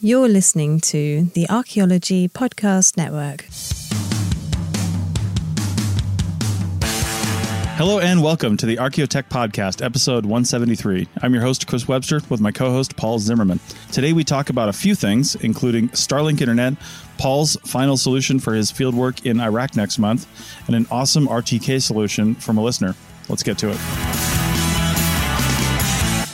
You're listening to the Archaeology Podcast Network. Hello and welcome to the Archaeotech Podcast, episode 173. I'm your host, Chris Webster, with my co host, Paul Zimmerman. Today we talk about a few things, including Starlink Internet, Paul's final solution for his fieldwork in Iraq next month, and an awesome RTK solution from a listener. Let's get to it.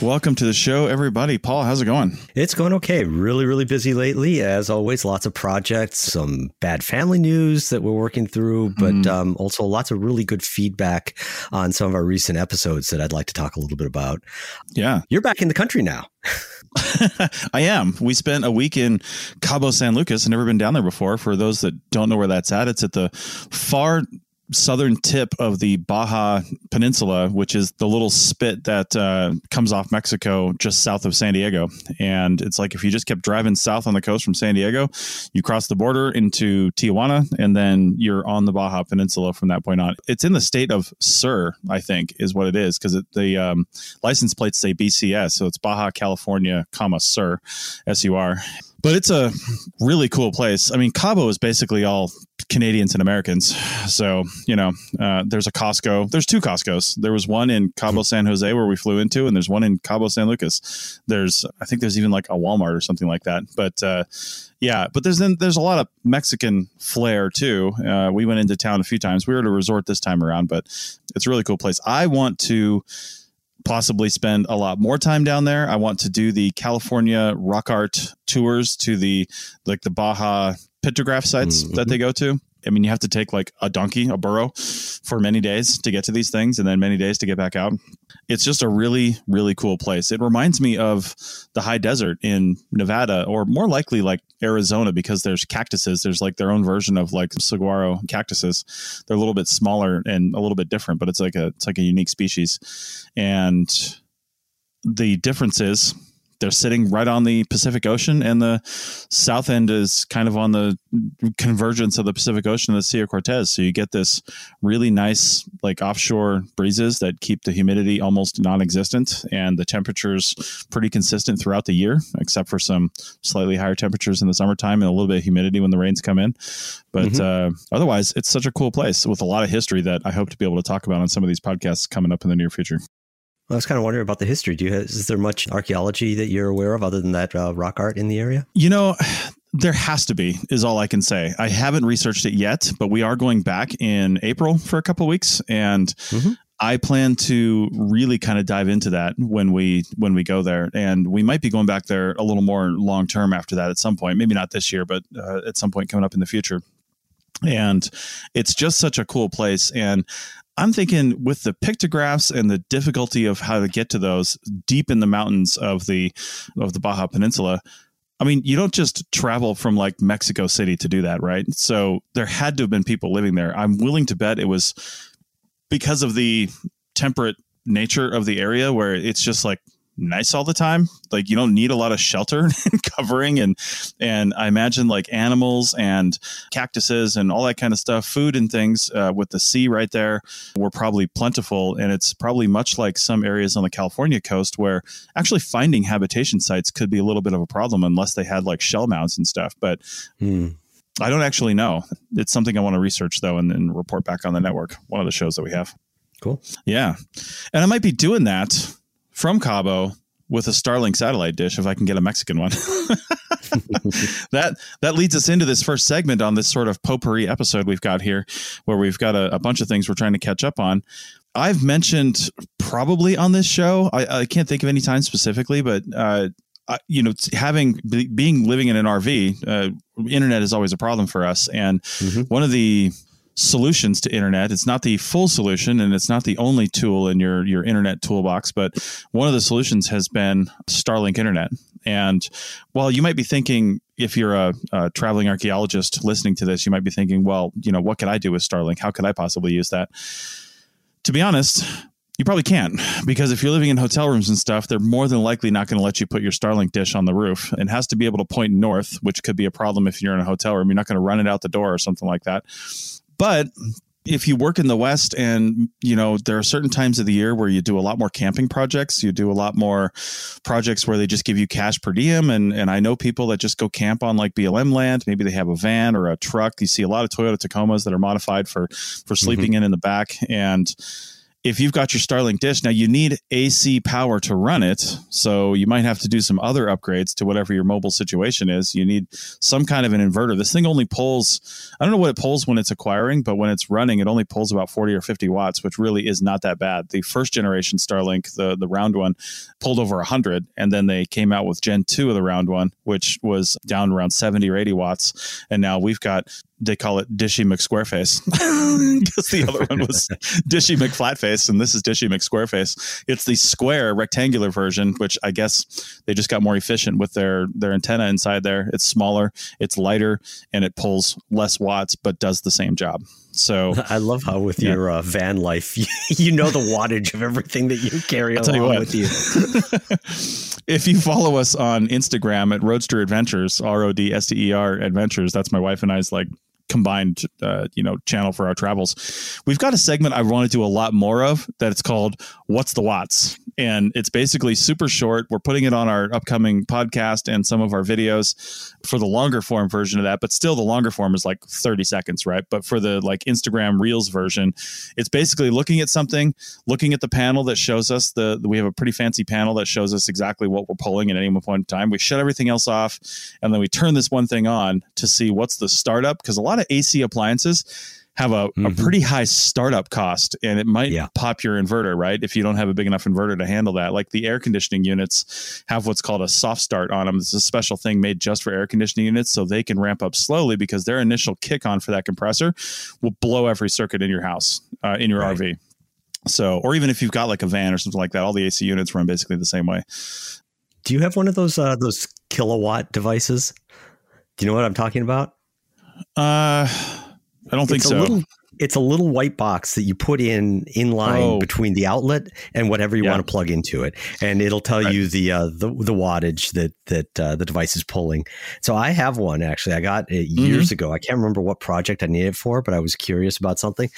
Welcome to the show, everybody. Paul, how's it going? It's going okay. Really, really busy lately. As always, lots of projects, some bad family news that we're working through, but mm. um, also lots of really good feedback on some of our recent episodes that I'd like to talk a little bit about. Yeah. You're back in the country now. I am. We spent a week in Cabo San Lucas. I've never been down there before. For those that don't know where that's at, it's at the far southern tip of the Baja Peninsula, which is the little spit that uh, comes off Mexico just south of San Diego. And it's like if you just kept driving south on the coast from San Diego, you cross the border into Tijuana, and then you're on the Baja Peninsula from that point on. It's in the state of Sur, I think, is what it is, because the um, license plates say BCS, so it's Baja California, comma Sur, S U R but it's a really cool place. I mean, Cabo is basically all Canadians and Americans. So, you know, uh, there's a Costco. There's two Costco's. There was one in Cabo San Jose where we flew into, and there's one in Cabo San Lucas. There's, I think there's even like a Walmart or something like that. But uh, yeah, but there's then there's a lot of Mexican flair too. Uh, we went into town a few times. We were at a resort this time around, but it's a really cool place. I want to possibly spend a lot more time down there. I want to do the California rock art tours to the like the Baja pictograph sites mm-hmm. that they go to. I mean, you have to take like a donkey, a burro for many days to get to these things and then many days to get back out. It's just a really, really cool place. It reminds me of the high desert in Nevada or more likely like Arizona because there's cactuses. There's like their own version of like saguaro cactuses. They're a little bit smaller and a little bit different, but it's like a, it's like a unique species. And the difference is they're sitting right on the Pacific Ocean, and the south end is kind of on the convergence of the Pacific Ocean and the Sea of Cortez. So you get this really nice, like offshore breezes that keep the humidity almost non-existent, and the temperatures pretty consistent throughout the year, except for some slightly higher temperatures in the summertime and a little bit of humidity when the rains come in. But mm-hmm. uh, otherwise, it's such a cool place with a lot of history that I hope to be able to talk about on some of these podcasts coming up in the near future. I was kind of wondering about the history. Do you have, is there much archaeology that you're aware of other than that uh, rock art in the area? You know, there has to be, is all I can say. I haven't researched it yet, but we are going back in April for a couple weeks, and mm-hmm. I plan to really kind of dive into that when we when we go there, and we might be going back there a little more long term after that at some point. Maybe not this year, but uh, at some point coming up in the future. And it's just such a cool place, and I'm thinking with the pictographs and the difficulty of how to get to those deep in the mountains of the of the Baja Peninsula. I mean, you don't just travel from like Mexico City to do that, right? So there had to have been people living there. I'm willing to bet it was because of the temperate nature of the area where it's just like nice all the time. Like you don't need a lot of shelter and covering and and I imagine like animals and cactuses and all that kind of stuff, food and things uh, with the sea right there were probably plentiful and it's probably much like some areas on the California coast where actually finding habitation sites could be a little bit of a problem unless they had like shell mounds and stuff. But hmm. I don't actually know. It's something I want to research though and, and report back on the network. One of the shows that we have. Cool. Yeah. And I might be doing that from Cabo with a Starlink satellite dish if I can get a Mexican one. that that leads us into this first segment on this sort of potpourri episode we've got here, where we've got a, a bunch of things we're trying to catch up on. I've mentioned probably on this show. I, I can't think of any time specifically, but uh, I, you know, having being living in an RV, uh, internet is always a problem for us. And mm-hmm. one of the solutions to internet. It's not the full solution and it's not the only tool in your your internet toolbox, but one of the solutions has been Starlink internet. And while you might be thinking, if you're a, a, traveling archaeologist listening to this, you might be thinking, well, you know, what could I do with Starlink? How could I possibly use that? To be honest, you probably can't because if you're living in hotel rooms and stuff, they're more than likely not going to let you put your Starlink dish on the roof. It has to be able to point north, which could be a problem if you're in a hotel room. You're not going to run it out the door or something like that. But if you work in the west and you know there are certain times of the year where you do a lot more camping projects you do a lot more projects where they just give you cash per diem. And and i know people that just go camp on like blm land. Maybe they have a van or a truck. You see a lot of toyota tacomas that are modified for for sleeping mm-hmm. in in the back. And if you've got your Starlink dish, now you need AC power to run it. So you might have to do some other upgrades to whatever your mobile situation is. You need some kind of an inverter. This thing only pulls, I don't know what it pulls when it's acquiring, but when it's running, it only pulls about 40 or 50 watts, which really is not that bad. The first generation Starlink, the, the round one, pulled over 100. And then they came out with Gen 2 of the round one, which was down around 70 or 80 watts. And now we've got they call it Dishy McSquareface because the other one was Dishy McFlatface, and this is Dishy McSquareface. It's the square rectangular version, which I guess they just got more efficient with their their antenna inside there. It's smaller, it's lighter, and it pulls less watts, but does the same job. So I love how with yeah. your uh, van life, you, you, know the wattage of everything that you carry I'll along with you. if you follow us on Instagram at Roadster Adventures, R O D S T E R Adventures, that's my wife and I's like combined uh, you know channel for our travels. We've got a segment i want to do a lot more of that it's called what's the watts? And it's basically super short. We're putting it on our upcoming podcast and some of our videos for the longer form version of that but still the longer form is like 30 seconds right? But for the like instagram reels version it's basically looking at something looking at the panel that shows us the we have a pretty fancy panel that shows us exactly what we're pulling at any one point in time. We shut everything else off and then we turn this one thing on to see what's the startup because a lot of of AC appliances have a, mm-hmm. a pretty high startup cost and it might yeah. pop your inverter, right? If you don't have a big enough inverter to handle that. Like the air conditioning units have what's called a soft start on them. It's a special thing made just for air conditioning units so they can ramp up slowly because their initial kick on for that compressor will blow every circuit in your house, uh, in your right. RV. So, or even if you've got like a van or something like that, all the AC units run basically the same way. Do you have one of those uh, those Kill A Watt devices? Do you know what I'm talking about? Uh, I don't think it's so. Little, it's a little white box that you put in in line oh. between the outlet and whatever you yeah. want to plug into it, and it'll tell right. you the uh, the the wattage that that uh, the device is pulling. So I have one actually. I got it years mm-hmm. ago. I can't remember what project I needed it for, but I was curious about something.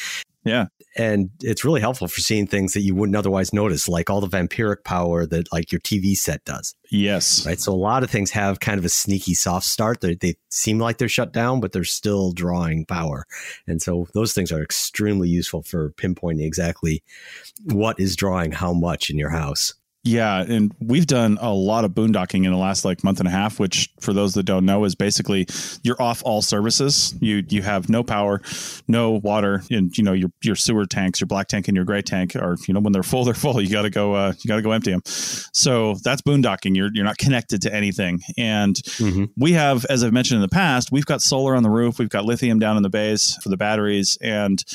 Yeah. And it's really helpful for seeing things that you wouldn't otherwise notice, like all the vampiric power that like your TV set does. Yes. Right. So a lot of things have kind of a sneaky soft start. They, they seem like they're shut down, but they're still drawing power. And so those things are extremely useful for pinpointing exactly what is drawing how much in your house. Yeah, and we've done a lot of boondocking in the last like month and a half, which for those that don't know is basically you're off all services. You you have no power, no water, and you know your your sewer tanks, your black tank and your gray tank are you know when they're full, they're full. You got to go uh, you got to go empty them. So that's boondocking. You're you're not connected to anything, and mm-hmm. we have, as I've mentioned in the past, we've got solar on the roof, we've got lithium down in the base for the batteries, and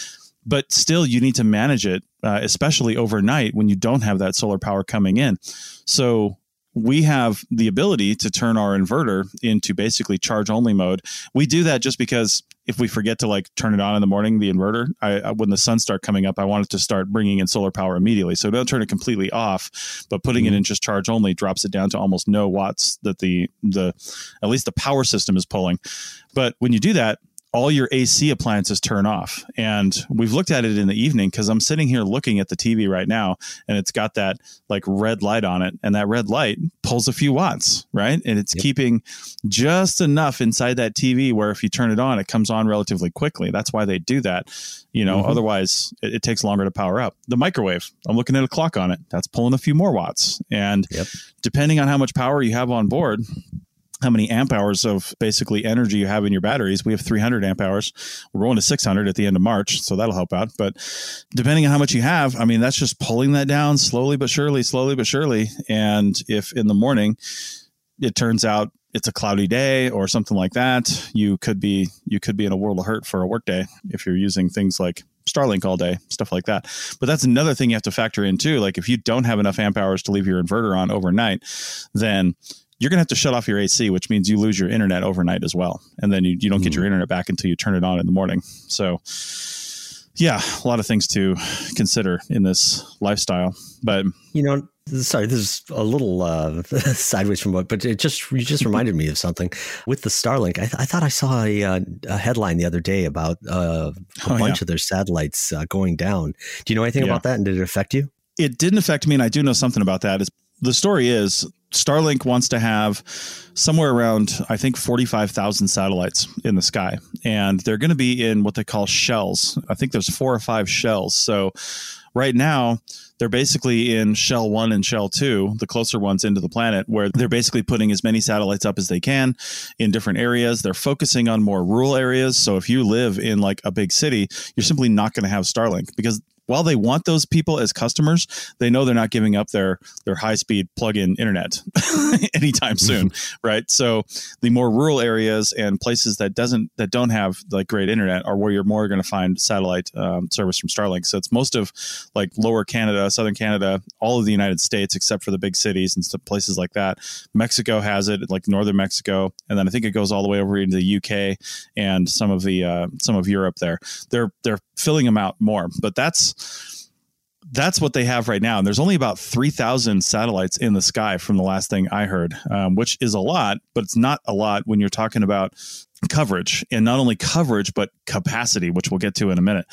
but still you need to manage it uh, especially overnight when you don't have that solar power coming in. So we have the ability to turn our inverter into basically charge only mode. We do that just because if we forget to like turn it on in the morning the inverter I, when the sun start coming up i want it to start bringing in solar power immediately. So don't turn it completely off but putting mm-hmm. it in just charge only drops it down to almost no watts that the the at least the power system is pulling. But when you do that all your AC appliances turn off. And we've looked at it in the evening because I'm sitting here looking at the TV right now and it's got that like red light on it. And that red light pulls a few watts, right? And it's yep. keeping just enough inside that TV where if you turn it on, it comes on relatively quickly. That's why they do that. You know, mm-hmm. otherwise it, it, takes longer to power up. The microwave, I'm looking at a clock on it. That's pulling a few more watts. And yep. depending on how much power you have on board, how many amp hours of basically energy you have in your batteries. We have 300 amp hours. We're going to 600 at the end of March, so that'll help out. But depending on how much you have, I mean, that's just pulling that down slowly but surely, slowly but surely. And if in the morning it turns out it's a cloudy day or something like that, you could be you could be in a world of hurt for a workday if you're using things like Starlink all day, stuff like that. But that's another thing you have to factor in too. Like if you don't have enough amp hours to leave your inverter on overnight, then you're going to have to shut off your AC, which means you lose your internet overnight as well. And then you, you don't get your internet back until you turn it on in the morning. So, yeah, a lot of things to consider in this lifestyle. But, you know, sorry, this is a little uh, sideways from what, but it just you just reminded me of something with the Starlink. I, th- I thought I saw a, uh, a, headline the other day about uh, a oh, bunch yeah. of their satellites uh, going down. Do you know anything yeah. about that, and did it affect you? It didn't affect me, and I do know something about that. Is the story is Starlink wants to have somewhere around, I think, 45,000 satellites in the sky. And they're going to be in what they call shells. I think there's four or five shells. So right now, they're basically in shell one and shell two, the closer ones into the planet, where they're basically putting as many satellites up as they can in different areas. They're focusing on more rural areas. So if you live in like a big city, you're simply not going to have Starlink because while they want those people as customers, they know they're not giving up their their high speed plug in internet anytime soon, right? So the more rural areas and places that doesn't that don't have like great internet are where you're more going to find satellite um, service from Starlink. So it's most of like lower Canada, southern Canada, all of the United States except for the big cities and places like that. Mexico has it, like northern Mexico, and then I think it goes all the way over into the UK and some of the uh, some of Europe. There, they're they're filling them out more, but that's that's what they have right now. And there's only about 3,000 satellites in the sky from the last thing I heard, um, which is a lot, but it's not a lot when you're talking about coverage and not only coverage, but capacity, which we'll get to in a minute.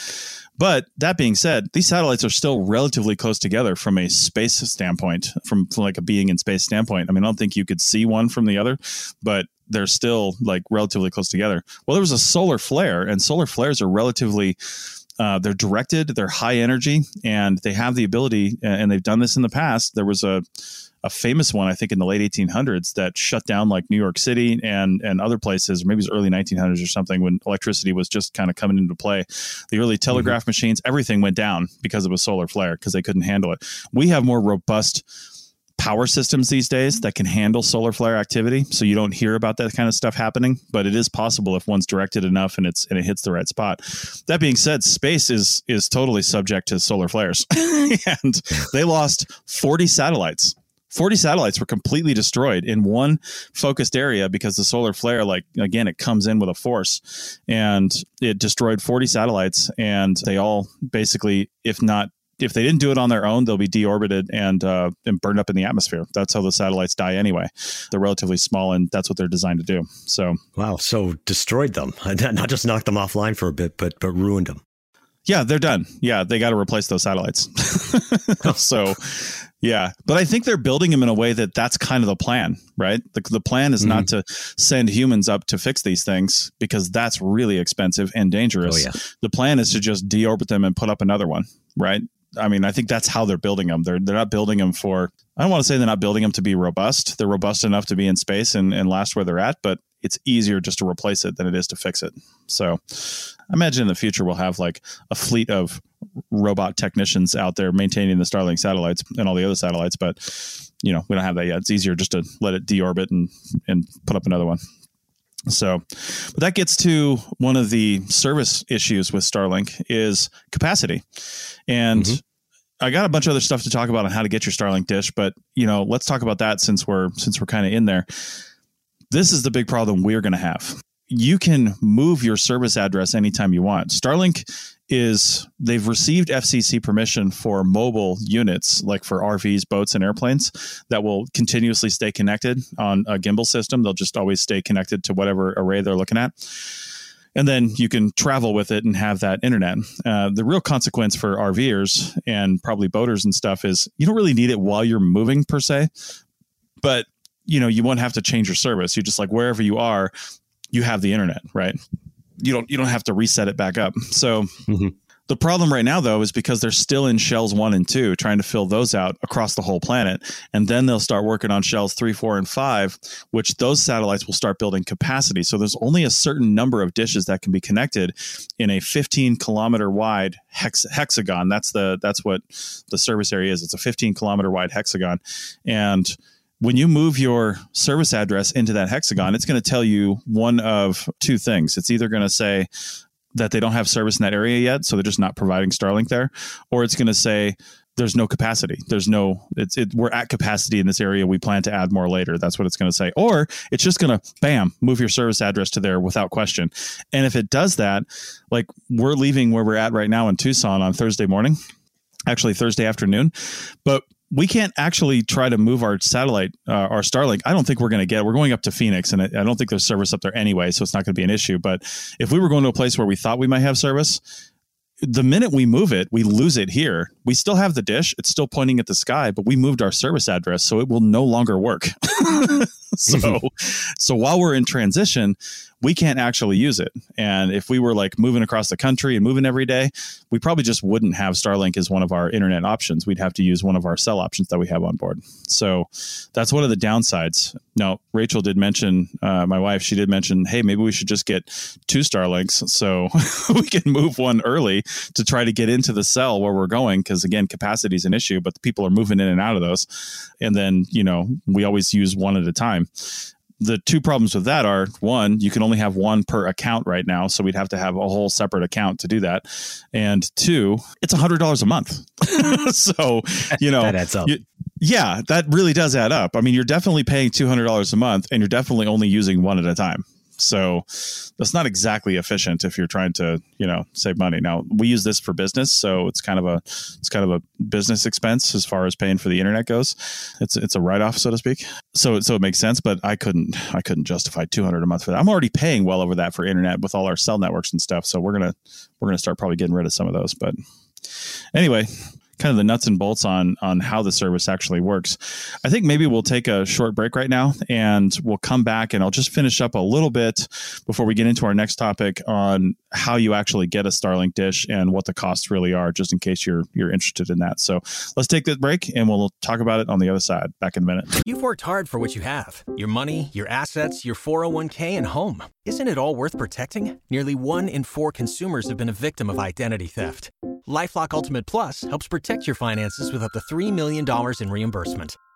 But that being said, these satellites are still relatively close together from a space standpoint, from, from like a being in space standpoint. I mean, I don't think you could see one from the other, but they're still like relatively close together. Well, there was a solar flare, and solar flares are relatively uh, they're directed, they're high energy, and they have the ability, and they've done this in the past. There was a a famous one, I think, in the late 1800s that shut down like New York City and and other places. Maybe it was early 1900s or something when electricity was just kind of coming into play. The early telegraph mm-hmm. machines, everything went down because of a solar flare because they couldn't handle it. We have more robust power systems these days that can handle solar flare activity so you don't hear about that kind of stuff happening but it is possible if one's directed enough and it's and it hits the right spot. That being said space is is totally subject to solar flares. And they lost 40 satellites. 40 satellites were completely destroyed in one focused area because the solar flare like again it comes in with a force and it destroyed 40 satellites and they all basically if not if they didn't do it on their own, they'll be deorbited and uh, and burned up in the atmosphere. That's how the satellites die anyway. They're relatively small, and that's what they're designed to do. So wow, so destroyed them, not just knocked them offline for a bit, but but ruined them. Yeah, they're done. Yeah, they got to replace those satellites. so, yeah, but I think they're building them in a way that that's kind of the plan, right? The, the plan is mm-hmm. not to send humans up to fix these things because that's really expensive and dangerous. Oh, yeah. The plan is to just deorbit them and put up another one, right? I mean, I think that's how they're building them. They're they're not building them for. I don't want to say they're not building them to be robust. They're robust enough to be in space and, and last where they're at, but it's easier just to replace it than it is to fix it. So, I imagine in the future we'll have like a fleet of robot technicians out there maintaining the Starlink satellites and all the other satellites. But you know, we don't have that yet. It's easier just to let it deorbit and and put up another one. So, but that gets to one of the service issues with Starlink is capacity. And mm-hmm. I got a bunch of other stuff to talk about on how to get your Starlink dish, but you know, let's talk about that since we're since we're kind of in there. This is the big problem we're going to have. You can move your service address anytime you want. Starlink is they've received FCC permission for mobile units, like for RVs, boats, and airplanes, that will continuously stay connected on a gimbal system. They'll just always stay connected to whatever array they're looking at. And then you can travel with it and have that internet. Uh, the real consequence for RVers and probably boaters and stuff is you don't really need it while you're moving per se, but you know you won't have to change your service. You just like wherever you are, you have the internet, right? You don't you don't have to reset it back up. So mm-hmm. the problem right now though is because they're still in shells one and two, trying to fill those out across the whole planet, and then they'll start working on shells three, four, and five, which those satellites will start building capacity. So there's only a certain number of dishes that can be connected in a 15 kilometer wide hex- hexagon. That's the that's what the service area is. It's a 15 kilometer wide hexagon, and when you move your service address into that hexagon, it's going to tell you one of two things. It's either going to say that they don't have service in that area yet, so they're just not providing Starlink there, or it's going to say there's no capacity. There's no it's it we're at capacity in this area. We plan to add more later. That's what it's going to say. Or it's just going to bam, move your service address to there without question. And if it does that, like we're leaving where we're at right now in Tucson on Thursday morning, actually Thursday afternoon, but we can't actually try to move our satellite, uh, our Starlink. I don't think we're going to get. We're going up to Phoenix, and I don't think there's service up there anyway, so it's not going to be an issue. But if we were going to a place where we thought we might have service, the minute we move it, we lose it here. We still have the dish; it's still pointing at the sky, but we moved our service address, so it will no longer work. so, so while we're in transition, we can't actually use it. And if we were like moving across the country and moving every day, we probably just wouldn't have Starlink as one of our internet options. We'd have to use one of our cell options that we have on board. So that's one of the downsides. Now, Rachel did mention, uh, my wife, she did mention, hey, maybe we should just get two Starlinks so we can move one early to try to get into the cell where we're going. Because again, capacity is an issue, but the people are moving in and out of those. And then, you know, we always use one at a time the two problems with that are one, you can only have one per account right now, so we'd have to have a whole separate account to do that, and two, it's a hundred dollars a month. so you know that adds up. You, yeah, that really does add up. I mean, you're definitely paying two hundred dollars a month, and you're definitely only using one at a time. So that's not exactly efficient if you're trying to, you know, save money. Now we use this for business, so it's kind of a it's kind of a business expense as far as paying for the internet goes. It's it's a write off, so to speak. So so it makes sense, but I couldn't I couldn't justify 200 a month for that. I'm already paying well over that for internet with all our cell networks and stuff. So we're gonna we're gonna start probably getting rid of some of those. But anyway, kind of the nuts and bolts on on how the service actually works. I think maybe we'll take a short break right now and we'll come back and I'll just finish up a little bit before we get into our next topic on how you actually get a Starlink dish and what the costs really are just in case you're you're interested in that. So, let's take that break and we'll talk about it on the other side. Back in a minute. You've worked hard for what you have. Your money, your assets, your 401k and home. Isn't it all worth protecting? Nearly 1 in 4 consumers have been a victim of identity theft. LifeLock Ultimate Plus helps protect your finances with up to $3 million in reimbursement.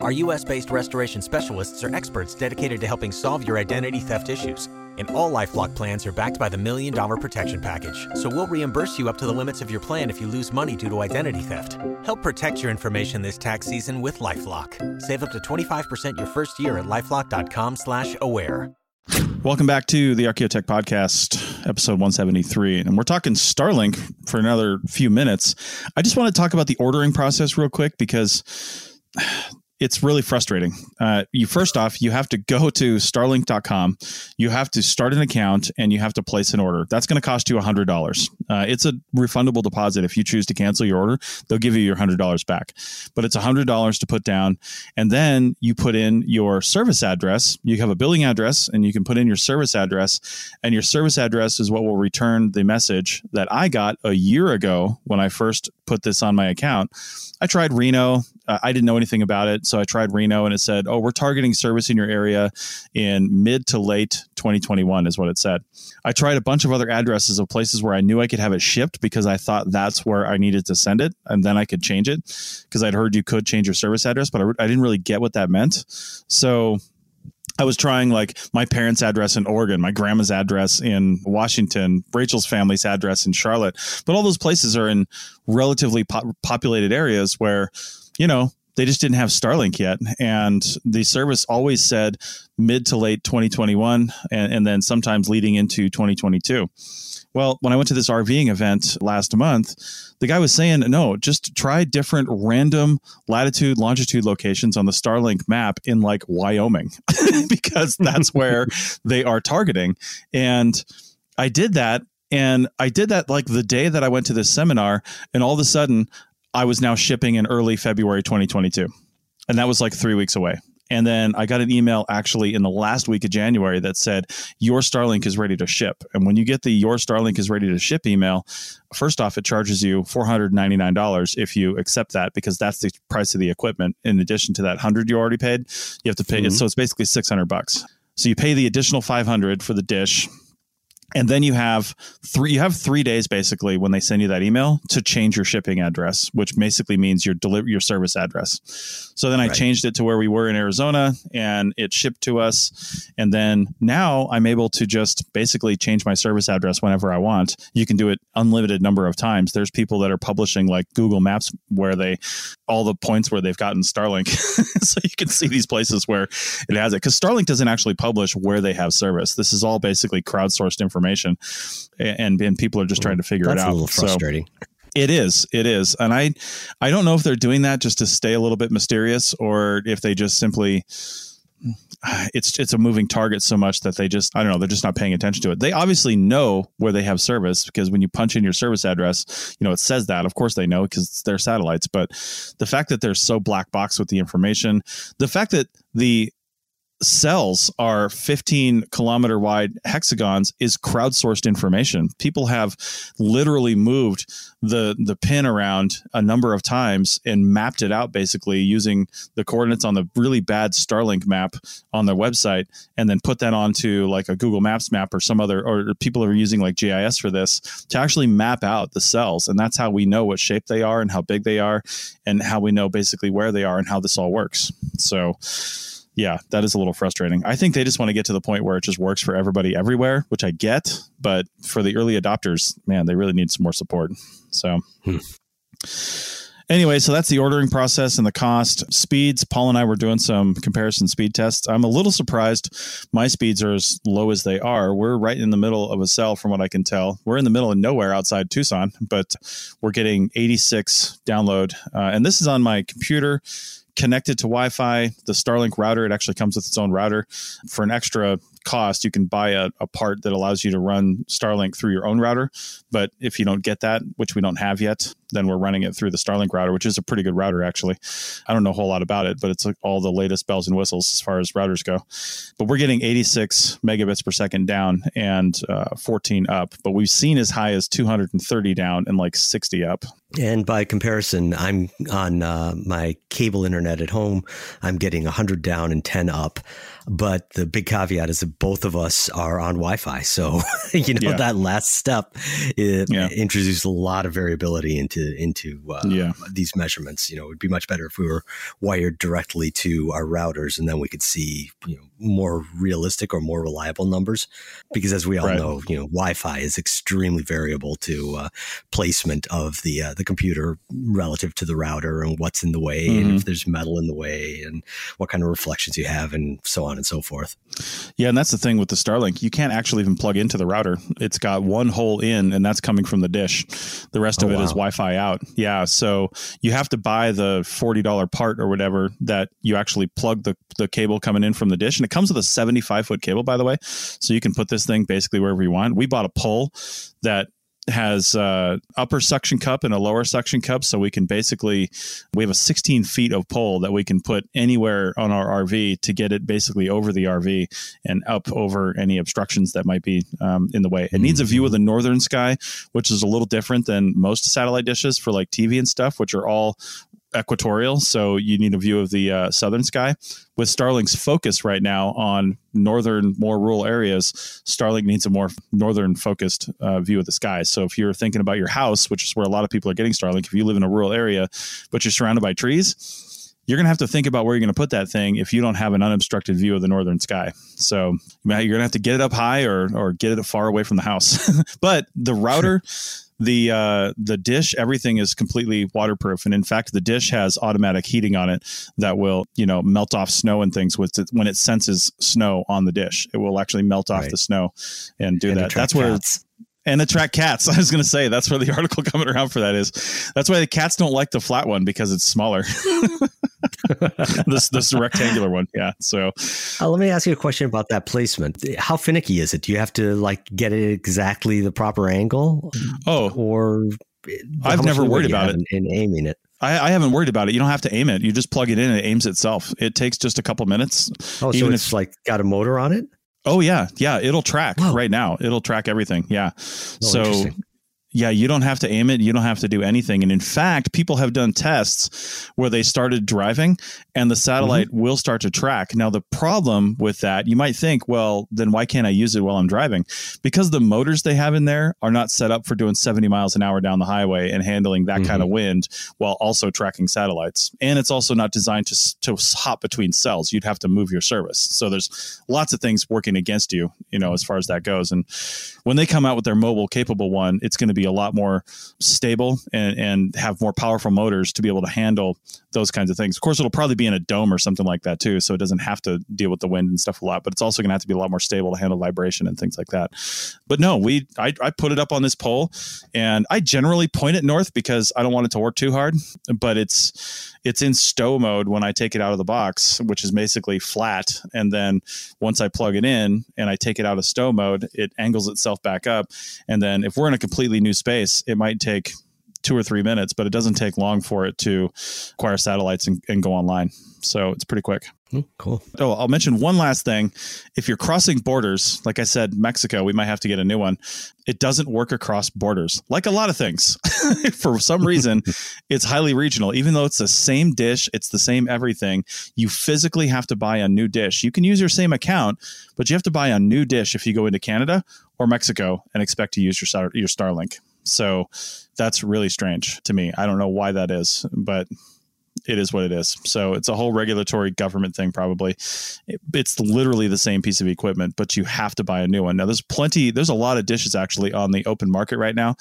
Our US-based restoration specialists are experts dedicated to helping solve your identity theft issues. And all LifeLock plans are backed by the Million Dollar Protection Package. So we'll reimburse you up to the limits of your plan if you lose money due to identity theft. Help protect your information this tax season with LifeLock. Save up to 25% your first year at LifeLock.com slash aware. Welcome back to the Archaeotech Podcast, episode 173. And we're talking Starlink for another few minutes. I just want to talk about the ordering process real quick because it's really frustrating. Uh, you first off, you have to go to starlink.com, you have to start an account, and you have to place an order. That's going to cost you $100. Uh, it's a refundable deposit. If you choose to cancel your order, they'll give you your $100 back. But it's $100 to put down. And then you put in your service address. You have a billing address, and you can put in your service address. And your service address is what will return the message that I got a year ago when I first put this on my account. I tried Reno. Uh, I didn't know anything about it. So I tried Reno and it said, oh, we're targeting service in your area in mid to late 2021, is what it said. I tried a bunch of other addresses of places where I knew I could have it shipped because I thought that's where I needed to send it. And then I could change it because I'd heard you could change your service address, but I, I didn't really get what that meant. So I was trying like my parents' address in Oregon, my grandma's address in Washington, Rachel's family's address in Charlotte. But all those places are in relatively po- populated areas where, you know, they just didn't have Starlink yet. And the service always said mid to late 2021 and, and then sometimes leading into 2022. Well, when I went to this RVing event last month, the guy was saying, no, just try different random latitude, longitude locations on the Starlink map in like Wyoming, because that's where they are targeting. And I did that. And I did that like the day that I went to this seminar. And all of a sudden, I was now shipping in early February 2022. And that was like three weeks away And then I got an email actually in the last week of January that said, Your Starlink is ready to ship. And when you get the Your Starlink is ready to ship email, first off, it charges you $499 if you accept that because that's the price of the equipment. In addition to that 100 you already paid, you have to pay. Mm-hmm. So it's basically 600 bucks. So you pay the additional 500 for the dish and then you have three you have three days basically when they send you that email to change your shipping address which basically means your deliver your service address so then i right. changed it to where we were in arizona and it shipped to us and then now i'm able to just basically change my service address whenever i want you can do it unlimited number of times there's people that are publishing like google maps where they all the points where they've gotten starlink so you can see these places where it has it because starlink doesn't actually publish where they have service this is all basically crowdsourced information and and people are just trying to figure it out. a little frustrating. So, it is. It is. And I I don't know if they're doing that just to stay a little bit mysterious or if they just simply it's it's a moving target so much that they just I don't know, they're just not paying attention to it. They obviously know where they have service because when you punch in your service address, you know, it says that. Of course they know because it's their satellites, but the fact that they're so black box with the information, the fact that the cells are 15 kilometer wide hexagons is crowdsourced information. People have literally moved the the pin around a number of times and mapped it out basically using the coordinates on the really bad Starlink map on their website and then put that onto like a Google Maps map or some other or people are using like GIS for this to actually map out the cells and that's how we know what shape they are and how big they are and how we know basically where they are and how this all works. So yeah, that is a little frustrating. I think they just want to get to the point where it just works for everybody everywhere, which I get, but for the early adopters, man, they really need some more support. So, hmm. Anyway, so that's the ordering process and the cost. Speeds, Paul and I were doing some comparison speed tests. I'm a little surprised my speeds are as low as they are. We're right in the middle of a cell, from what I can tell. We're in the middle of nowhere outside Tucson, but we're getting 86 download. Uh, and this is on my computer connected to Wi-Fi. The Starlink router, it actually comes with its own router. For an extra cost, you can buy a, a, part that allows you to run Starlink through your own router. But if you don't get that, which we don't have yet, then we're running it through the Starlink router, which is a pretty good router, actually. I don't know a whole lot about it, but it's like all the latest bells and whistles as far as routers go. But we're getting 86 megabits per second down and uh, 14 up, but we've seen as high as 230 down and like 60 up. And by comparison, I'm on uh, my cable internet at home. I'm getting 100 down and 10 up. But the big caveat is that both of us are on Wi-Fi, so you know yeah. that last step it yeah. introduces a lot of variability into into uh, yeah. these measurements. You know, it would be much better if we were wired directly to our routers, and then we could see you know more realistic or more reliable numbers. Because as we all right. know, you know, Wi-Fi is extremely variable to uh, placement of the uh, the computer relative to the router and what's in the way, mm-hmm. and if there's metal in the way, and what kind of reflections you have, and so on and so forth. Yeah, and that's the thing with the Starlink. You can't actually even plug into the router. It's got one hole in, and that's coming from the dish. The rest oh, of it wow. is Wi-Fi out. Yeah, so you have to buy the forty dollar part or whatever that you actually plug the the cable coming in from the dish, and it comes with a seventy five foot cable, by the way. So you can put this thing basically wherever you want. We bought a pole that has upper suction cup and a lower suction cup, so we can basically we have a 16 feet of pole that we can put anywhere on our RV to get it basically over the RV and up over any obstructions that might be um, in the way. It mm-hmm. needs a view of the northern sky, which is a little different than most satellite dishes for like TV and stuff, which are all equatorial, so you need a view of the uh, southern sky. With Starlink's focus right now on northern, more rural areas, Starlink needs a more northern focused uh, view of the sky. So if you're thinking about your house, which is where a lot of people are getting Starlink, if you live in a rural area but you're surrounded by trees, you're going to have to think about where you're going to put that thing if you don't have an unobstructed view of the northern sky. So you're going to have to get it up high or or get it far away from the house. but the router the uh, the dish everything is completely waterproof and in fact the dish has automatic heating on it that will you know melt off snow and things with it, when it senses snow on the dish it will actually melt off right. the snow and do and that that's where cats. And attract cats i was going to say that's where the article coming around for that is that's why the cats don't like the flat one because it's smaller this this rectangular one. Yeah. So uh, let me ask you a question about that placement. How finicky is it? Do you have to like get it exactly the proper angle? Oh, or I've never worried about it in, in aiming it. I, I, haven't worried about it. You don't have to aim it. You just plug it in and it aims itself. It takes just a couple minutes. Oh, so it's if, like got a motor on it? Oh yeah, yeah. It'll track Whoa. right now. It'll track everything. Yeah. Oh, so yeah, you don't have to aim it. You don't have to do anything. And in fact, people have done tests where they started driving and the satellite mm-hmm. will start to track. Now, the problem with that, you might think, well, then why can't I use it while I'm driving? Because the motors they have in there are not set up for doing 70 miles an hour down the highway and handling that mm-hmm. kind of wind while also tracking satellites. And it's also not designed to, to hop between cells. You'd have to move your service. So there's lots of things working against you, you know, as far as that goes. And when they come out with their mobile capable one, it's going to be a lot more stable and, and have more powerful motors to be able to handle those kinds of things. Of course, it'll probably be in a dome or something like that too, so it doesn't have to deal with the wind and stuff a lot. But it's also going to have to be a lot more stable to handle vibration and things like that. But no, we I, I put it up on this pole, and I generally point it north because I don't want it to work too hard. But it's it's in stow mode when I take it out of the box, which is basically flat. And then once I plug it in and I take it out of stow mode, it angles itself back up. And then if we're in a completely new space, it might take two or three minutes, but it doesn't take long for it to acquire satellites and, and go online. So it's pretty quick. Mm, cool. Oh, I'll mention one last thing. If you're crossing borders, like I said, Mexico, we might have to get a new one. It doesn't work across borders, like a lot of things. For some reason, it's highly regional. Even though it's the same dish, it's the same everything. You physically have to buy a new dish. You can use your same account, but you have to buy a new dish if you go into Canada or Mexico and expect to use your your Starlink. So that's really strange to me. I don't know why that is, but it is what it is. So it's a whole regulatory government thing, probably. it's literally the same piece of equipment, but you have to buy a new one. Now, there's plenty, there's a lot of dishes actually on the open market right now.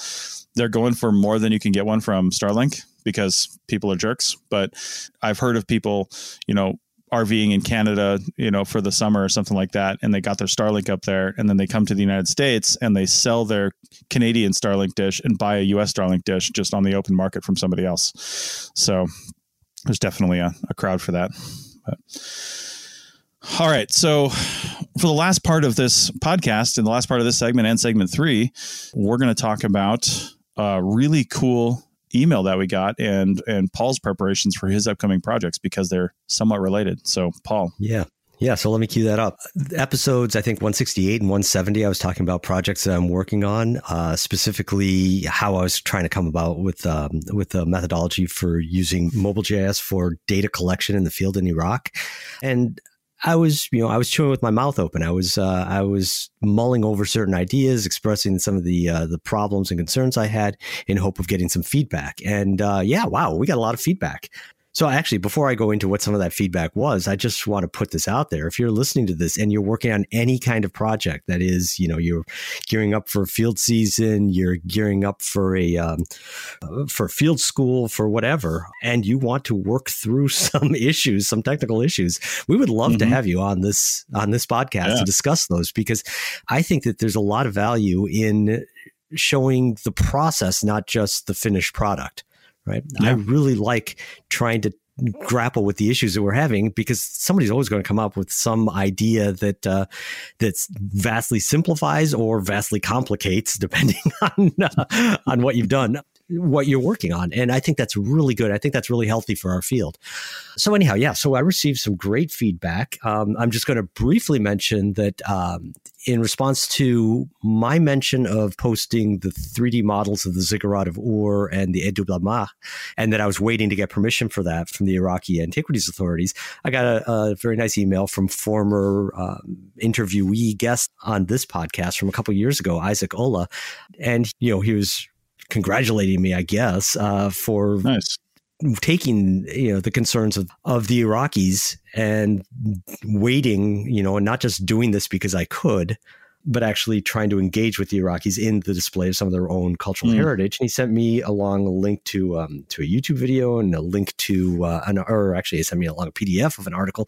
They're going for more than you can get one from Starlink because people are jerks. But I've heard of people, you know, RVing in Canada, you know, for the summer or something like that, and they got their Starlink up there, and then they come to the United States and they sell their Canadian Starlink dish and buy a US Starlink dish just on the open market from somebody else. So there's definitely a, a crowd for that. But, all right. So, for the last part of this podcast and the last part of this segment and segment three, we're going to talk about a really cool email that we got and and Paul's preparations for his upcoming projects because they're somewhat related. So, Paul. Yeah. Yeah, so let me cue that up. Episodes, I think 168 and 170, I was talking about projects that I'm working on, uh, specifically how I was trying to come about with um, with the methodology for using mobile GIS for data collection in the field in Iraq, and I was, you know, I was chewing with my mouth open. I was, uh, I was mulling over certain ideas, expressing some of the uh, the problems and concerns I had in hope of getting some feedback. And uh, yeah, wow, we got a lot of feedback. So actually, before I go into what some of that feedback was, I just want to put this out there. If you're listening to this and you're working on any kind of project that is, you know, you're gearing up for field season, you're gearing up for a um, for field school, for whatever, and you want to work through some issues, some technical issues, we would love mm-hmm. to have you on this on this podcast yeah. to discuss those because I think that there's a lot of value in showing the process, not just the finished product right? Yeah. I really like trying to grapple with the issues that we're having because somebody's always going to come up with some idea that uh, that's vastly simplifies or vastly complicates depending on uh, on what you've done what you're working on. And I think that's really good. I think that's really healthy for our field. So, anyhow, yeah, so I received some great feedback. Um, I'm just going to briefly mention that um, in response to my mention of posting the 3D models of the Ziggurat of Ur and the Edublalmah, and that I was waiting to get permission for that from the Iraqi antiquities authorities, I got a, a very nice email from former um, interviewee guest on this podcast from a couple years ago, Isaac Ullah. And, you know, he was congratulating me, I guess, uh, for nice. taking you know the concerns of, of the Iraqis and waiting, you know, and not just doing this because I could, but actually trying to engage with the Iraqis in the display of some of their own cultural mm. heritage. And he sent me along a link to um, to a YouTube video and a link to uh, an, or actually he sent me along a PDF of an article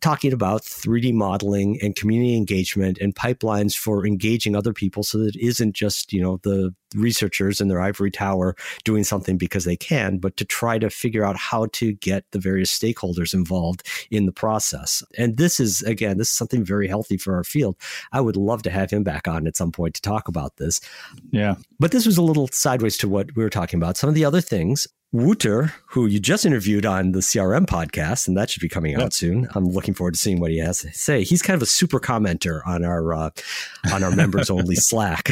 talking about 3D modeling and community engagement and pipelines for engaging other people so that it isn't just, you know, the researchers in their ivory tower doing something because they can, but to try to figure out how to get the various stakeholders involved in the process. And this is, again, this is something very healthy for our field. I would love to have him back on at some point to talk about this. Yeah. But this was a little sideways to what we were talking about. Some of the other things Wouter, who you just interviewed on the CRM podcast, and that should be coming out soon. I'm looking forward to seeing what he has to say. He's kind of a super commenter on our uh, on our members only Slack,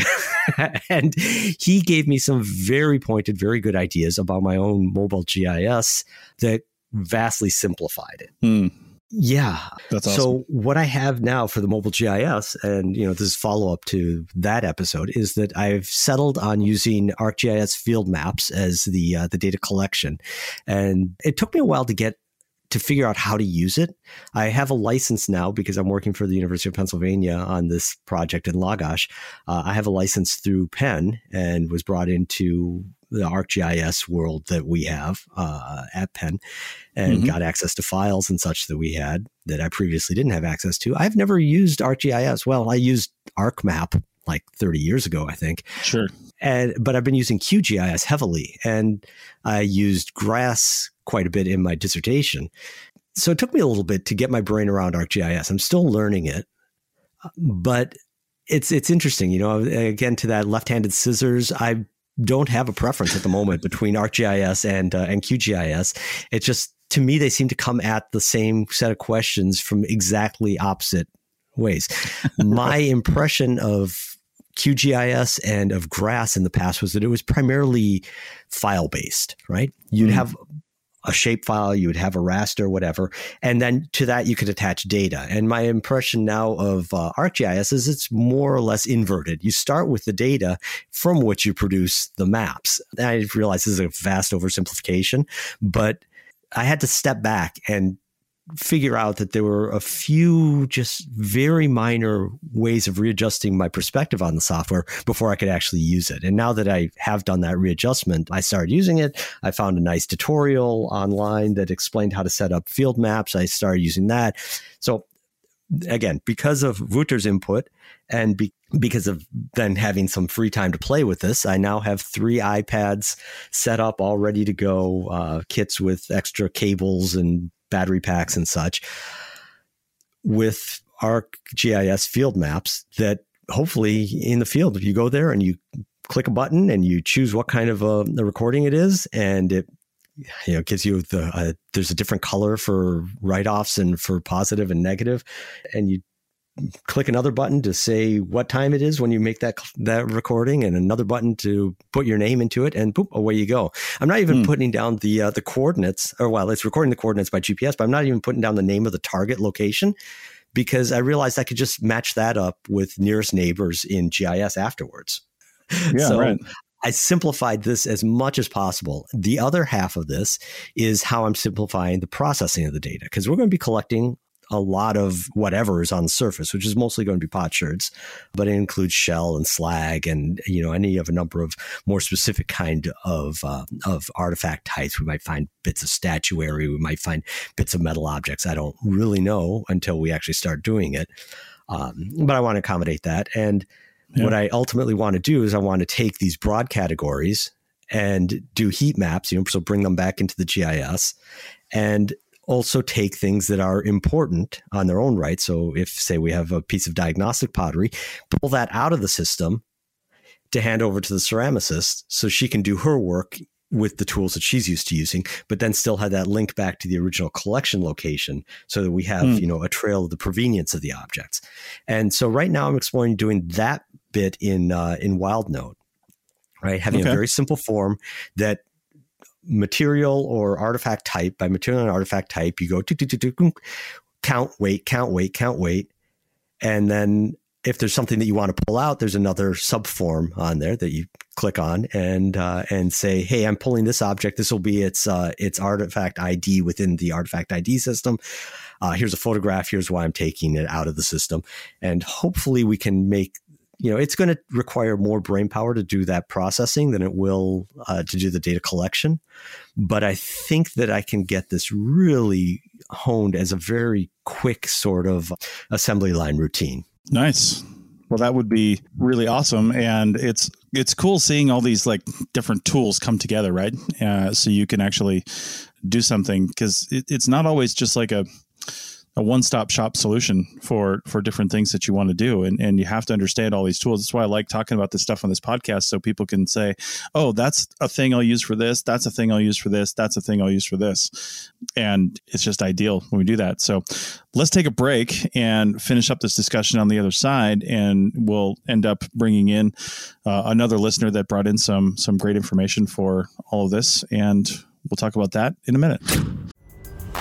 and he gave me some very pointed, very good ideas about my own mobile GIS that vastly simplified it. Hmm. Yeah. That's awesome. So what I have now for the mobile GIS, and you know, this is follow up to that episode, is that I've settled on using ArcGIS field maps as the uh, the data collection, and it took me a while to get to figure out how to use it. I have a license now because I'm working for the University of Pennsylvania on this project in Lagash. Uh, I have a license through Penn and was brought into the ArcGIS world that we have uh, at Penn and Mhm. got access to files and such that we had that I previously didn't have access to. I've never used ArcGIS. Well, I used ArcMap like 30 years ago, I think Sure. and but I've been using QGIS heavily, and I used GRASS quite a bit in my dissertation. So it took me a little bit to get my brain around ArcGIS. I'm still learning it, but it's it's interesting. You know, again to that left-handed scissors, I don't have a preference at the moment between ArcGIS and uh, and QGIS. It just to me they seem to come at the same set of questions from exactly opposite ways. My impression of QGIS and of GRASS in the past was that it was primarily file based, right? You'd Mhm. have a shape file, you would have a raster, whatever, and then to that you could attach data. And my impression now of uh, ArcGIS is it's more or less inverted. You start with the data from which you produce the maps. I realize this is a vast oversimplification, but I had to step back and figure out that there were a few just very minor ways of readjusting my perspective on the software before I could actually use it. And now that I have done that readjustment, I started using it. I found a nice tutorial online that explained how to set up field maps. I started using that. So again, because of Wouter's input and be- because of then having some free time to play with this, I now have three iPads set up, all ready to go, uh, kits with extra cables and battery packs and such, with ArcGIS field maps that hopefully in the field, if you go there and you click a button and you choose what kind of a, a recording it is, and it you know gives you the uh, there's a different color for write-offs and for positive and negative, and you click another button to say what time it is when you make that that recording and another button to put your name into it and boop away you go i'm not even Hmm. putting down the uh, the coordinates or well it's recording the coordinates by gps but i'm not even putting down the name of the target location because i realized i could just match that up with nearest neighbors in gis afterwards Yeah, So, right. I simplified this as much as possible. The other half of this is how I'm simplifying the processing of the data because we're going to be collecting a lot of whatever is on the surface, which is mostly going to be potsherds, but it includes shell and slag and you know any of a number of more specific kind of uh, of artifact types. We might find bits of statuary, we might find bits of metal objects. I don't really know until we actually start doing it, um, but I want to accommodate that and Yeah. what I ultimately want to do is I want to take these broad categories and do heat maps, you know, so bring them back into the GIS and also take things that are important on their own right. So if say we have a piece of diagnostic pottery, pull that out of the system to hand over to the ceramicist so she can do her work with the tools that she's used to using, but then still have that link back to the original collection location so that we have, Hmm. you know, a trail of the provenience of the objects. And so right now I'm exploring doing that bit in uh, in WildNote, right? Having Okay. a very simple form that material or artifact type by material and artifact type, you go count, wait, count, wait, count, wait, and then if there's something that you want to pull out, there's another subform on there that you click on and uh, and say, "Hey, I'm pulling this object. This will be its uh, its artifact ID within the artifact ID system. Uh, here's a photograph. Here's why I'm taking it out of the system, and hopefully we can make." You know, it's going to require more brain power to do that processing than it will uh, to do the data collection. But I think that I can get this really honed as a very quick sort of assembly line routine. Nice. Well, that would be really awesome, and it's it's cool seeing all these like different tools come together, right? Uh, so you can actually do something because it, it's not always just like a a one-stop shop solution for for different things that you want to do. And and you have to understand all these tools. That's why i like talking about this stuff on this podcast so people can say oh that's a thing i'll use for this. That's a thing i'll use for this. That's a thing i'll use for this. And it's just ideal when we do that. So let's take a break and finish up this discussion on the other side and we'll end up bringing in uh, another listener that brought in some some great information for all of this and we'll talk about that in a minute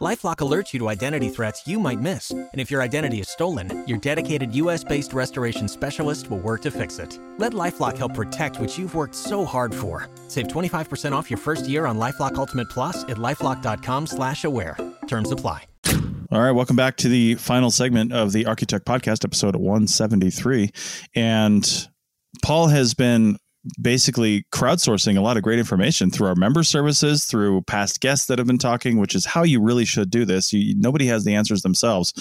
LifeLock alerts you to identity threats you might miss, and if your identity is stolen, your dedicated U.S.-based restoration specialist will work to fix it. Let LifeLock help protect what you've worked so hard for. Save 25% off your first year on LifeLock Ultimate Plus at lifeLock.com/slash-aware. Terms apply. All right, welcome back to the final segment of the Archaeotech Podcast, episode 173. And Paul has been basically crowdsourcing a lot of great information through our member services, through past guests that have been talking, which is how you really should do this. You, nobody has the answers themselves.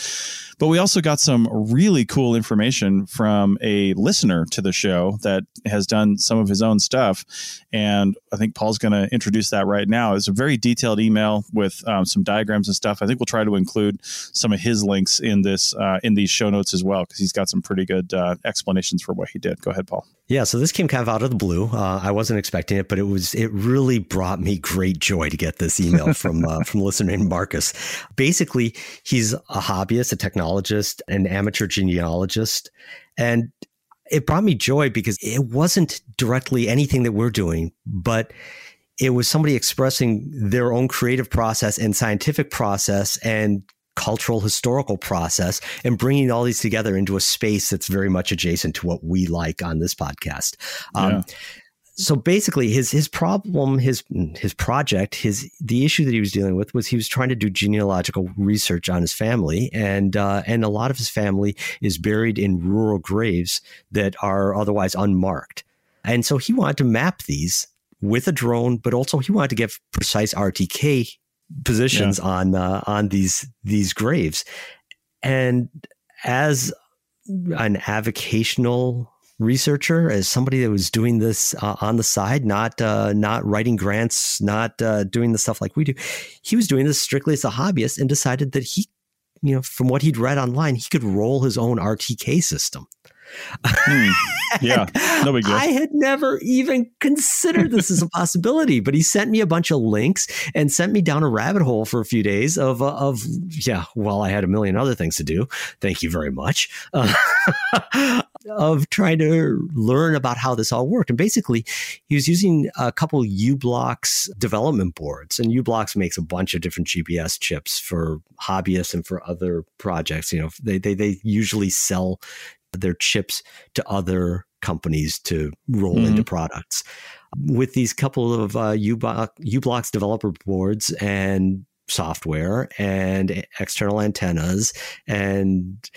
But we also got some really cool information from a listener to the show that has done some of his own stuff. And I think Paul's going to introduce that right now. It's a very detailed email with um, some diagrams and stuff. I think we'll try to include some of his links in this uh, in these show notes as well because he's got some pretty good uh, explanations for what he did. Go ahead, Paul. Yeah, so this came kind of out of the blue. Uh, I wasn't expecting it, but it was it really brought me great joy to get this email from uh, from a listener named Marcus. Basically, he's a hobbyist, a technologist, an amateur genealogist, and it brought me joy because it wasn't directly anything that we're doing, but it was somebody expressing their own creative process and scientific process and cultural historical process and bringing all these together into a space that's very much adjacent to what we like on this podcast. Um, yeah. So basically, his his problem, his his project, his the issue that he was dealing with was he was trying to do genealogical research on his family, and uh, and a lot of his family is buried in rural graves that are otherwise unmarked, and so he wanted to map these with a drone, but also he wanted to get precise RTK positions yeah. on uh, on these these graves, and as an avocational researcher, as somebody that was doing this uh, on the side, not uh, not writing grants, not uh, doing the stuff like we do, he was doing this strictly as a hobbyist, and decided that he, you know, from what he'd read online, he could roll his own RTK system. Hmm. Yeah, no big deal. I had never even considered this as a possibility, but he sent me a bunch of links and sent me down a rabbit hole for a few days of uh, of yeah. Well, I had a million other things to do. Thank you very much. Uh, of trying to learn about how this all worked. And basically, he was using a couple u-blox development boards, and u-blox makes a bunch of different GPS chips for hobbyists and for other projects. You know, they they they usually sell their chips to other companies to roll mm-hmm. into products. With these couple of uh, u-blox developer boards and software and external antennas and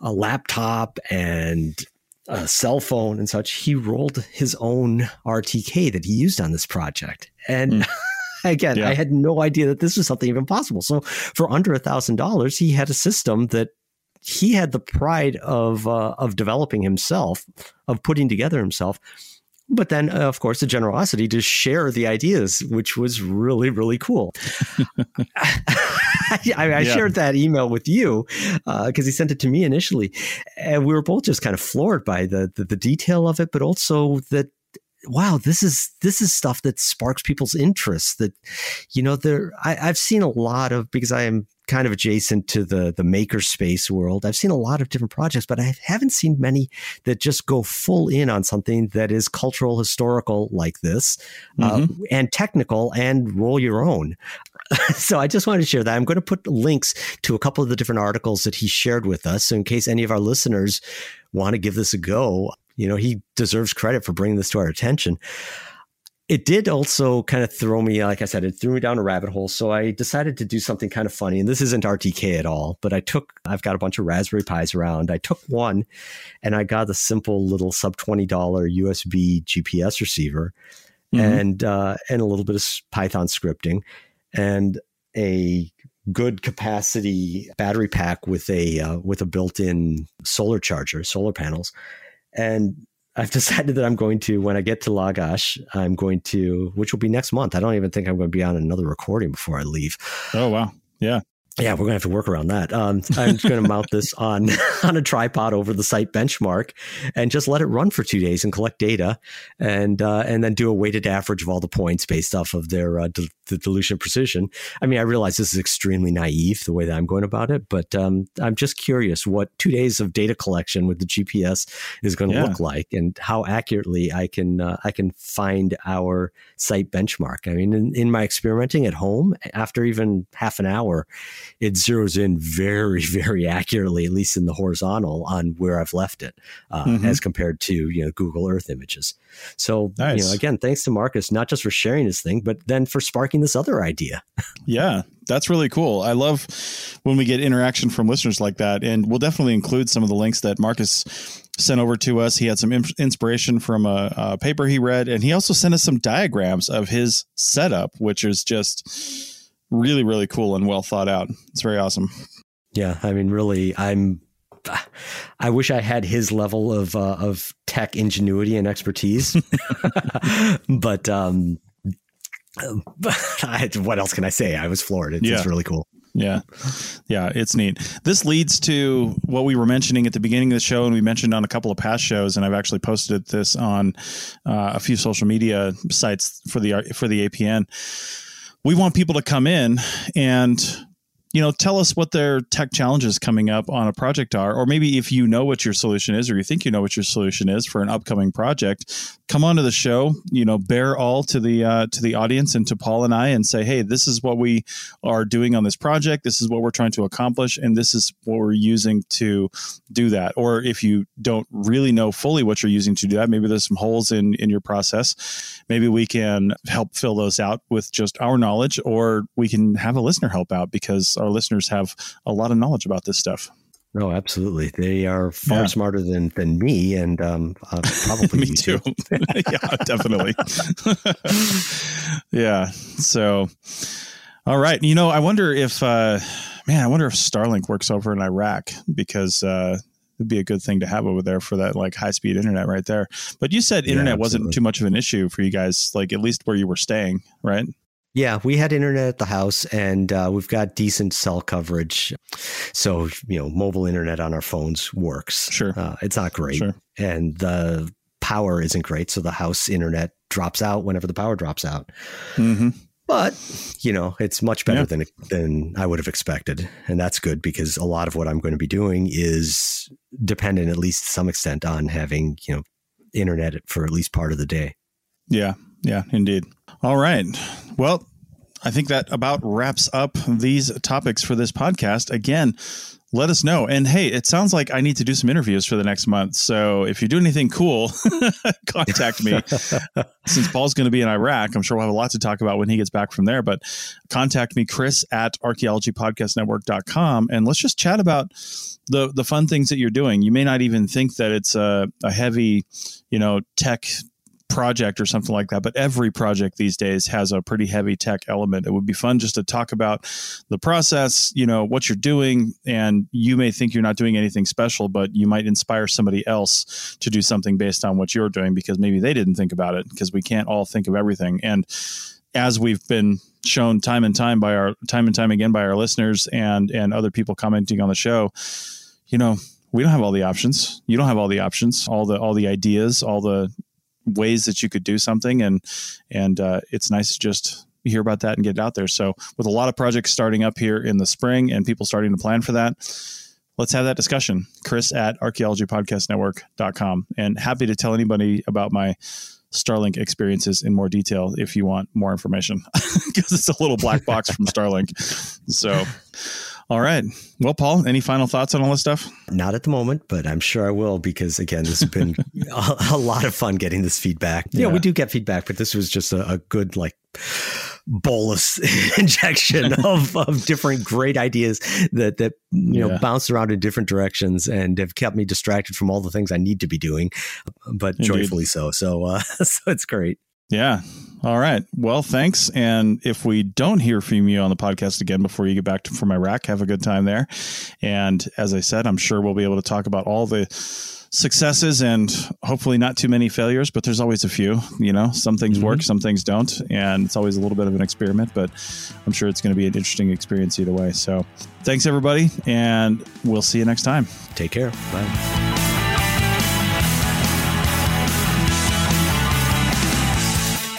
a laptop and a cell phone and such, he rolled his own RTK that he used on this project. And mm. again, yeah. I had no idea that this was something even possible. So for under a thousand dollars, he had a system that he had the pride of uh, of developing himself, of putting together himself. But then, uh, of course, the generosity to share the ideas, which was really, really cool. I, I yeah. shared that email with you because uh, he sent it to me initially, and we were both just kind of floored by the, the the detail of it, but also that wow, this is this is stuff that sparks people's interest. That you know, there I, have seen a lot of because I am kind of adjacent to the the makerspace world. I've seen a lot of different projects, but I haven't seen many that just go full in on something that is cultural, historical like this, uh, mm-hmm. uh, and technical, and roll your own. so I just wanted to share that. I'm going to put links to a couple of the different articles that he shared with us. So in case any of our listeners want to give this a go, you know, he deserves credit for bringing this to our attention. It did also kind of throw me, like I said, it threw me down a rabbit hole. So I decided to do something kind of funny. And this isn't RTK at all, but I took, I've got a bunch of Raspberry Pis around. I took one and I got a simple little sub $20 USB GPS receiver mm-hmm. and, uh, and a little bit of Python scripting and a good capacity battery pack with a uh, with a built-in solar charger, solar panels, and I've decided that I'm going to when I get to Lagash, I'm going to, which will be next month. I don't even think I'm going to be on another recording before I leave. Oh wow, yeah. Yeah, we're gonna have to work around that. Um, I'm going to mount this on on a tripod over the site benchmark, and just let it run for two days and collect data, and uh, and then do a weighted average of all the points based off of their uh, the dilution precision. I mean, I realize this is extremely naive the way that I'm going about it, but um, I'm just curious what two days of data collection with the GPS is going to yeah. look like, and how accurately I can uh, I can find our site benchmark. I mean, in, in my experimenting at home, after even half an hour it zeroes in very, very accurately, at least in the horizontal, on where I've left it, uh, mm-hmm. as compared to you know Google Earth images. So nice. you know, again, thanks to Marcus, not just for sharing his thing, but then for sparking this other idea. yeah, that's really cool. I love when we get interaction from listeners like that, and we'll definitely include some of the links that Marcus sent over to us. He had some inspiration from a, a paper he read, and he also sent us some diagrams of his setup, which is just really really cool and well thought out. It's very awesome. Yeah, I mean, really, I'm. I wish I had his level of uh, of tech ingenuity and expertise, but um, I, what else can I say? I was floored. It's, yeah. it's really cool. Yeah. Yeah, it's neat. This leads to what we were mentioning at the beginning of the show, and we mentioned on a couple of past shows, and I've actually posted this on uh, a few social media sites for the for the APN we want people to come in and you know, tell us what their tech challenges coming up on a project are, or maybe if you know what your solution is, or you think you know what your solution is for an upcoming project, come onto the show. You know, bear all to the uh, to the audience and to Paul and I, and say, hey, this is what we are doing on this project. This is what we're trying to accomplish, and this is what we're using to do that. Or if you don't really know fully what you're using to do that, maybe there's some holes in in your process. Maybe we can help fill those out with just our knowledge, or we can have a listener help out because our listeners have a lot of knowledge about this stuff. No, absolutely. They are far yeah. smarter than than me, and um, uh, probably me too. yeah, definitely. yeah. So, all right. You know, I wonder if, uh, man, I wonder if Starlink works over in Iraq because uh, it'd be a good thing to have over there for that like high speed internet right there. But you said internet yeah, wasn't too much of an issue for you guys, like at least where you were staying, right? Yeah, we had internet at the house, and uh, we've got decent cell coverage. So you know, mobile internet on our phones works. Sure, uh, it's not great, sure. and the power isn't great. So the house internet drops out whenever the power drops out. Mm-hmm. But you know, it's much better yeah. than than I would have expected, and that's good because a lot of what I'm going to be doing is dependent, at least to some extent, on having you know internet for at least part of the day. Yeah, yeah, indeed. All right. Well, I think that about wraps up these topics for this podcast. Again, let us know. And hey, it sounds like I need to do some interviews for the next month. So if you do anything cool, contact me. Since Paul's going to be in Iraq, I'm sure we'll have a lot to talk about when he gets back from there. But contact me, Chris at archaeologypodcastnetwork.com, and let's just chat about the the fun things that you're doing. You may not even think that it's a, a heavy, you know, tech project or something like that. But every project these days has a pretty heavy tech element. It would be fun just to talk about the process, you know, what you're doing. And you may think you're not doing anything special, but you might inspire somebody else to do something based on what you're doing because maybe they didn't think about it because we can't all think of everything. And as we've been shown time and time by our time and time again by our listeners and and other people commenting on the show, you know, we don't have all the options. You don't have all the options, all the all the ideas, all the ways that you could do something and and uh, it's nice to just hear about that and get it out there. So with a lot of projects starting up here in the spring and people starting to plan for that let's have that discussion. Chris at archaeologypodcastnetwork.com and happy to tell anybody about my Starlink experiences in more detail if you want more information because it's a little black box from Starlink. So, all right. Well, Paul, any final thoughts on all this stuff? Not at the moment, but I'm sure I will because again, this has been a, a, lot of fun getting this feedback. Yeah, we do get feedback, but this was just a, a good like bolus injection of, of different great ideas that that you know yeah. bounce around in different directions and have kept me distracted from all the things I need to be doing, but Indeed. joyfully so. So uh, so it's great. Yeah. All right. Well, thanks. And if we don't hear from you on the podcast again before you get back to, from Iraq, have a good time there. And as I said, I'm sure we'll be able to talk about all the successes and hopefully not too many failures, but there's always a few. You know, some things mm-hmm. work, some things don't. And it's always a little bit of an experiment, but I'm sure it's going to be an interesting experience either way. So thanks, everybody. And we'll see you next time. Take care. Bye.